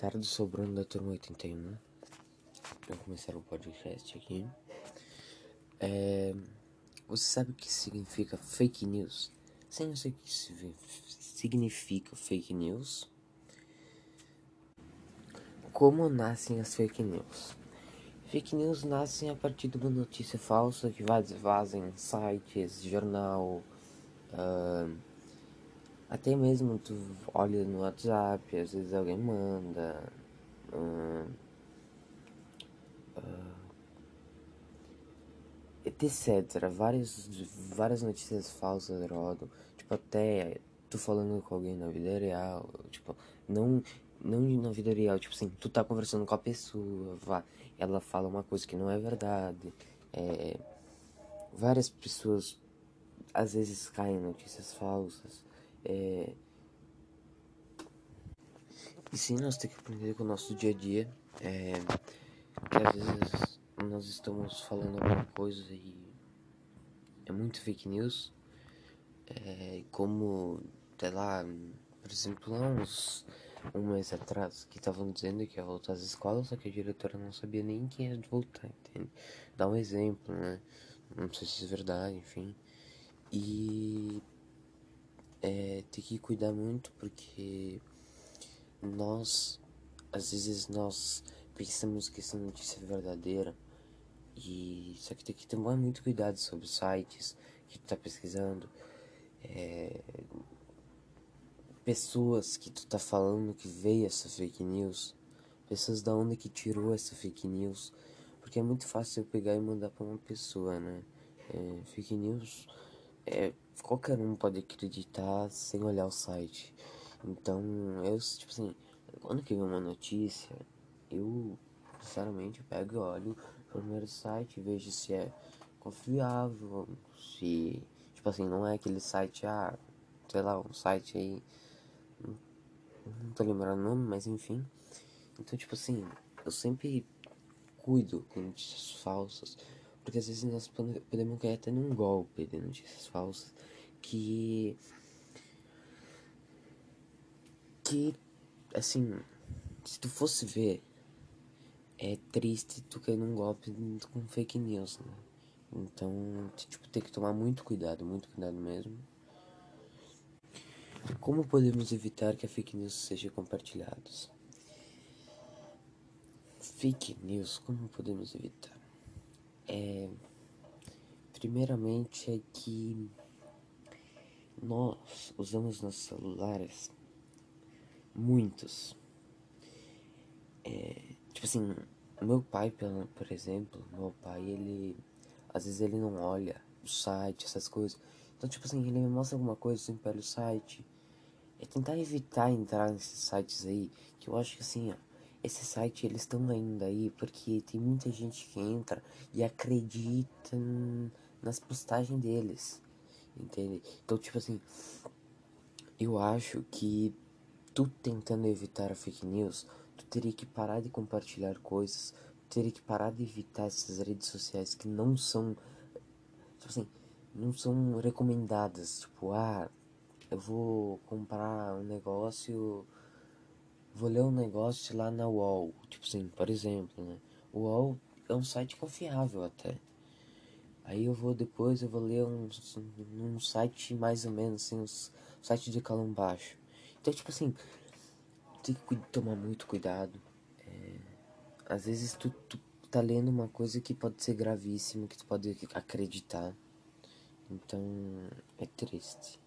tarde, sou o Bruno da turma 81. Vou começar o podcast aqui. É, você sabe o que significa fake news? Sim, eu sei o que significa fake news. Como nascem as fake news? Fake news nascem a partir de uma notícia falsa que vazem em sites, jornal. Uh, até mesmo tu olha no WhatsApp, às vezes alguém manda. Uh, uh, etc. Várias, várias notícias falsas rodam. Tipo, até tu falando com alguém na vida real. Tipo, não, não na vida real. Tipo assim, tu tá conversando com a pessoa, vá, ela fala uma coisa que não é verdade. É, várias pessoas às vezes caem em notícias falsas. É... E sim, nós temos que aprender com o nosso dia a dia. É... Que às vezes nós estamos falando alguma coisa e é muito fake news. É... Como, sei lá, por exemplo, há uns um mês atrás que estavam dizendo que ia voltar às escolas, só que a diretora não sabia nem quem ia voltar, entende? Dá um exemplo, né? Não sei se é verdade, enfim. E é, tem que cuidar muito porque nós, às vezes nós pensamos que essa notícia é verdadeira e só que tem que tomar muito cuidado sobre os sites que tu tá pesquisando, é, pessoas que tu tá falando que veio essa fake news, pessoas da onde que tirou essa fake news, porque é muito fácil eu pegar e mandar para uma pessoa, né? É, fake news é, qualquer um pode acreditar sem olhar o site. Então, eu, tipo assim, quando que vem uma notícia, eu, sinceramente, pego e olho o primeiro site, vejo se é confiável, se, tipo assim, não é aquele site, ah, sei lá, um site aí, não, não tô lembrando o nome, mas enfim. Então, tipo assim, eu sempre cuido com notícias falsas, porque às vezes nós podemos cair até num golpe de notícias falsas que. Que. Assim. Se tu fosse ver. É triste tu cair num golpe com fake news, né? Então, tipo, tem que tomar muito cuidado, muito cuidado mesmo. Como podemos evitar que a fake news seja compartilhados? Fake news, como podemos evitar? É, primeiramente é que nós usamos nossos celulares muitos. É, tipo assim, meu pai, por exemplo, meu pai, ele às vezes ele não olha o site, essas coisas. Então, tipo assim, ele me mostra alguma coisa assim pelo site. É tentar evitar entrar nesses sites aí, que eu acho que assim, ó, esse site eles estão ainda aí porque tem muita gente que entra e acredita nas postagens deles, entende? Então, tipo assim, eu acho que tu tentando evitar a fake news, tu teria que parar de compartilhar coisas, tu teria que parar de evitar essas redes sociais que não são, tipo assim, não são recomendadas, tipo, ah, eu vou comprar um negócio vou ler um negócio lá na UOL, tipo assim, por exemplo, né? O UOL é um site confiável até. Aí eu vou depois, eu vou ler um, um site mais ou menos assim, um site de calão baixo. Então, tipo assim, tem que tomar muito cuidado. É, às vezes tu, tu tá lendo uma coisa que pode ser gravíssima, que tu pode acreditar. Então, é triste.